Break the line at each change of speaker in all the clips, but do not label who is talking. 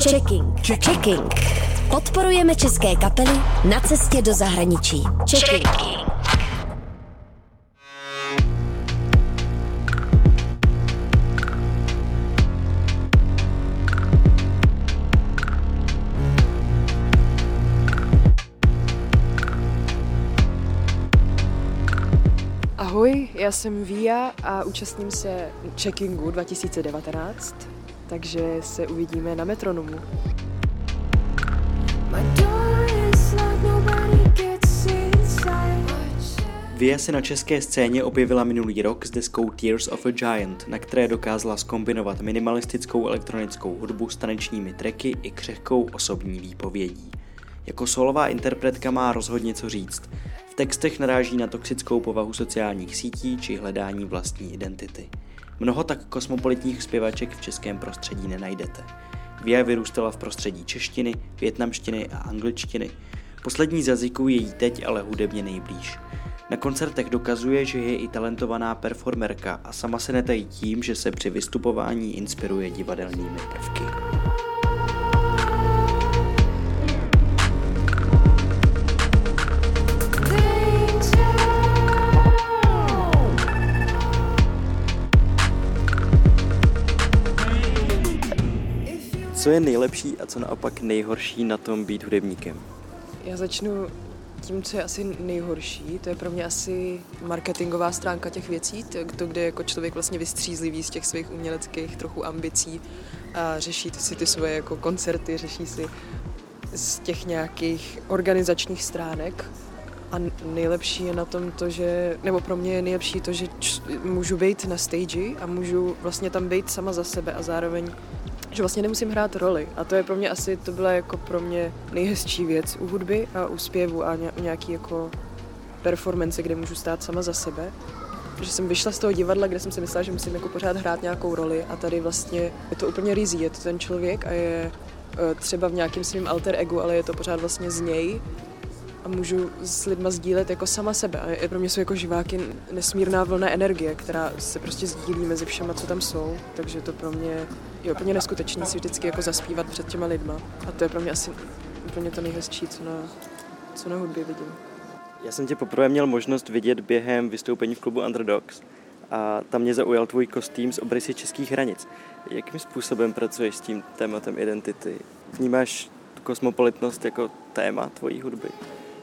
Checking. Checking. Podporujeme české kapely na cestě do zahraničí. Checking.
Ahoj, já jsem Via a účastním se Checkingu 2019, takže se uvidíme na metronomu.
Via se na české scéně objevila minulý rok s deskou Tears of a Giant, na které dokázala skombinovat minimalistickou elektronickou hudbu s tanečními tracky i křehkou osobní výpovědí. Jako solová interpretka má rozhodně co říct. Textech naráží na toxickou povahu sociálních sítí či hledání vlastní identity. Mnoho tak kosmopolitních zpěvaček v českém prostředí nenajdete. Via vyrůstala v prostředí češtiny, větnamštiny a angličtiny. Poslední z jazyků je jí teď ale hudebně nejblíž. Na koncertech dokazuje, že je i talentovaná performerka a sama se netají tím, že se při vystupování inspiruje divadelními prvky. Co je nejlepší a co naopak nejhorší na tom být hudebníkem?
Já začnu tím, co je asi nejhorší, to je pro mě asi marketingová stránka těch věcí, to, kde jako člověk vlastně vystřízlivý z těch svých uměleckých trochu ambicí a řeší si ty svoje jako koncerty, řeší si z těch nějakých organizačních stránek. A nejlepší je na tom to, že, nebo pro mě je nejlepší to, že č, můžu být na stage a můžu vlastně tam být sama za sebe a zároveň že vlastně nemusím hrát roli. A to je pro mě asi, to byla jako pro mě nejhezčí věc u hudby a u zpěvu a u nějaký jako performance, kde můžu stát sama za sebe. Že jsem vyšla z toho divadla, kde jsem si myslela, že musím jako pořád hrát nějakou roli a tady vlastně je to úplně rizí, je to ten člověk a je e, třeba v nějakém svém alter egu, ale je to pořád vlastně z něj a můžu s lidma sdílet jako sama sebe. A pro mě jsou jako živáky nesmírná vlna energie, která se prostě sdílí mezi všema, co tam jsou. Takže to pro mě je úplně neskutečné si vždycky jako zaspívat před těma lidma. A to je pro mě asi úplně to nejhezčí, co na, co na hudbě vidím.
Já jsem tě poprvé měl možnost vidět během vystoupení v klubu Underdogs a tam mě zaujal tvůj kostým z obrysy českých hranic. Jakým způsobem pracuješ s tím tématem identity? Vnímáš kosmopolitnost jako téma tvojí hudby?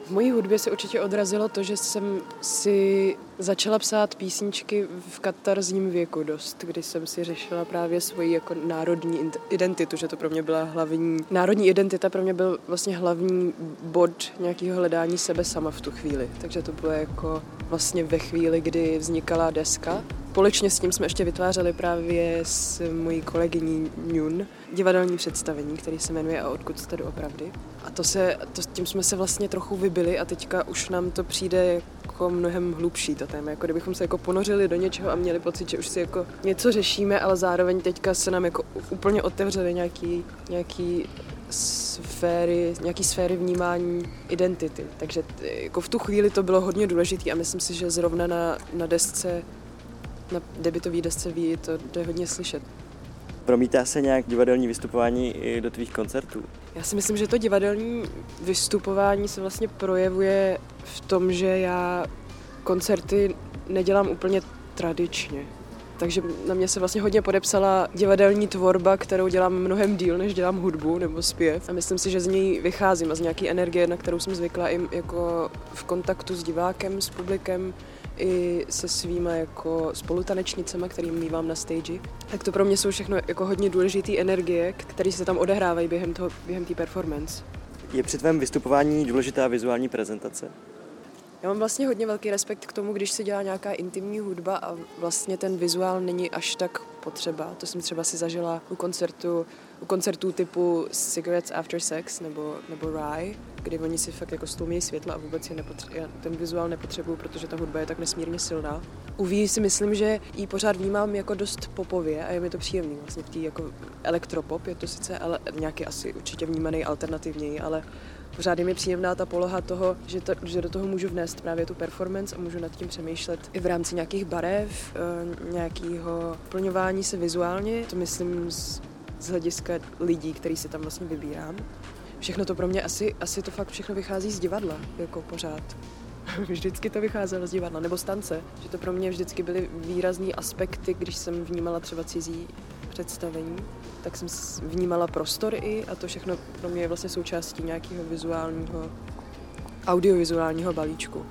V mojí hudbě se určitě odrazilo to, že jsem si začala psát písničky v katarzním věku dost, kdy jsem si řešila právě svoji jako národní identitu, že to pro mě byla hlavní, národní identita pro mě byl vlastně hlavní bod nějakého hledání sebe sama v tu chvíli. Takže to bylo jako vlastně ve chvíli, kdy vznikala deska. Společně s tím jsme ještě vytvářeli právě s mojí kolegyní Njun divadelní představení, který se jmenuje A odkud jste doopravdy. A to se, to, tím jsme se vlastně trochu vybili a teďka už nám to přijde jako mnohem hlubší to téma, jako kdybychom se jako ponořili do něčeho a měli pocit, že už si jako něco řešíme, ale zároveň teďka se nám jako úplně otevřely nějaký, nějaký sféry, nějaký sféry vnímání identity. Takže jako v tu chvíli to bylo hodně důležité a myslím si, že zrovna na, na desce, na debitový desce ví, to jde hodně slyšet.
Promítá se nějak divadelní vystupování i do tvých koncertů?
Já si myslím, že to divadelní vystupování se vlastně projevuje v tom, že já koncerty nedělám úplně tradičně. Takže na mě se vlastně hodně podepsala divadelní tvorba, kterou dělám mnohem díl, než dělám hudbu nebo zpěv. A myslím si, že z něj vycházím a z nějaké energie, na kterou jsem zvykla i jako v kontaktu s divákem, s publikem, i se svýma jako spolutanečnicema, který mývám na stage, tak to pro mě jsou všechno jako hodně důležité energie, které se tam odehrávají během toho, během té performance.
Je při tvém vystupování důležitá vizuální prezentace?
Já mám vlastně hodně velký respekt k tomu, když se dělá nějaká intimní hudba a vlastně ten vizuál není až tak potřeba. To jsem třeba si zažila u koncertu, u koncertů typu Cigarettes After Sex nebo, nebo Rye, kdy oni si fakt jako stlumí světla a vůbec je nepotře- já ten vizuál nepotřebuju, protože ta hudba je tak nesmírně silná. U Ví si myslím, že ji pořád vnímám jako dost popově a je mi to příjemný vlastně v té jako elektropop, je to sice ale nějaký asi určitě vnímaný alternativněji, ale pořád je mi příjemná ta poloha toho, že, to, že do toho můžu vnést právě tu performance a můžu nad tím přemýšlet i v rámci nějakých barev, eh, nějakého plňování se vizuálně. To myslím z
z hlediska lidí, který si tam vlastně vybírám. Všechno to pro mě asi, asi to fakt všechno vychází z divadla, jako pořád. vždycky to vycházelo z divadla, nebo z tance, že to pro mě vždycky byly výrazný aspekty, když jsem vnímala třeba cizí představení, tak jsem vnímala prostor i a to všechno pro mě je vlastně součástí nějakého vizuálního, audiovizuálního balíčku.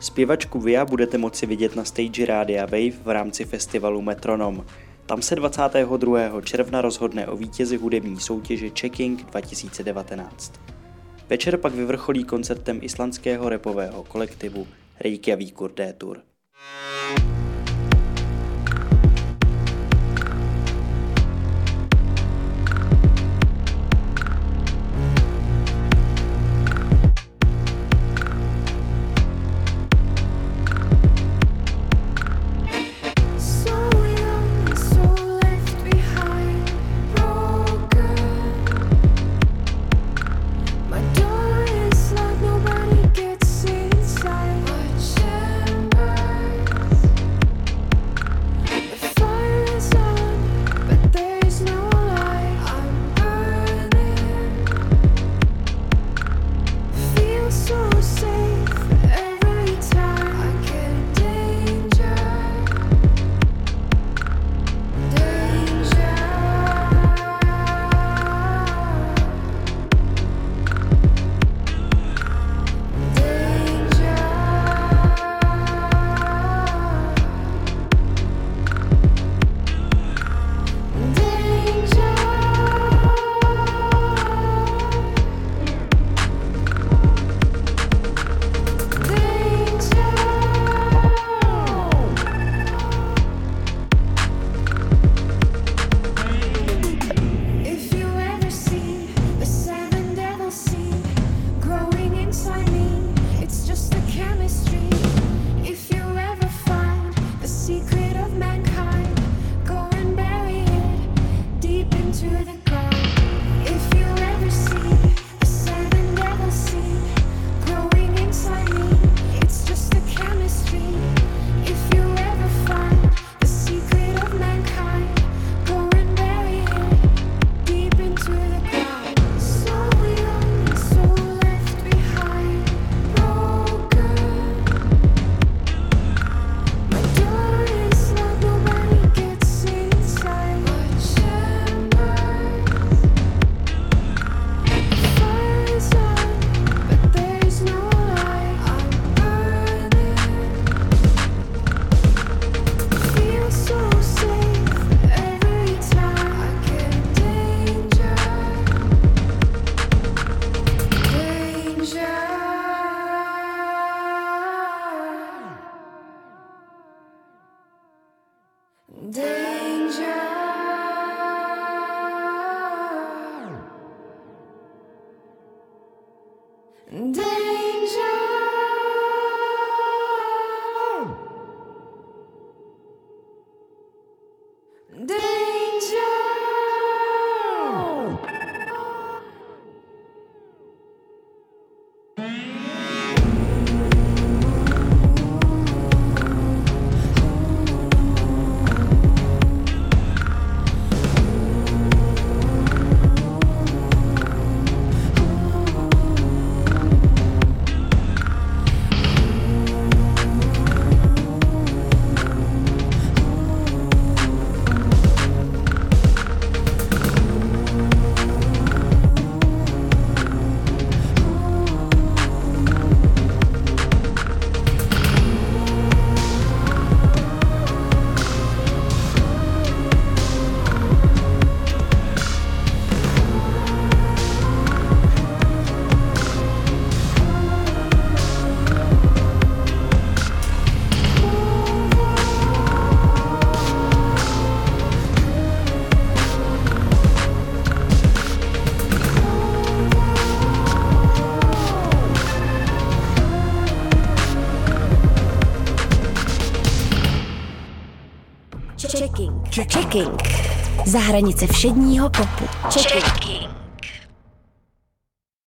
Zpěvačku Via budete moci vidět na stage Rádia Wave v rámci festivalu Metronom. Tam se 22. června rozhodne o vítězi hudební soutěže Checking 2019. Večer pak vyvrcholí koncertem islandského repového kolektivu Reykjavíkur D-Tour.
Checking. Checking. Za hranice všedního popu. Checking.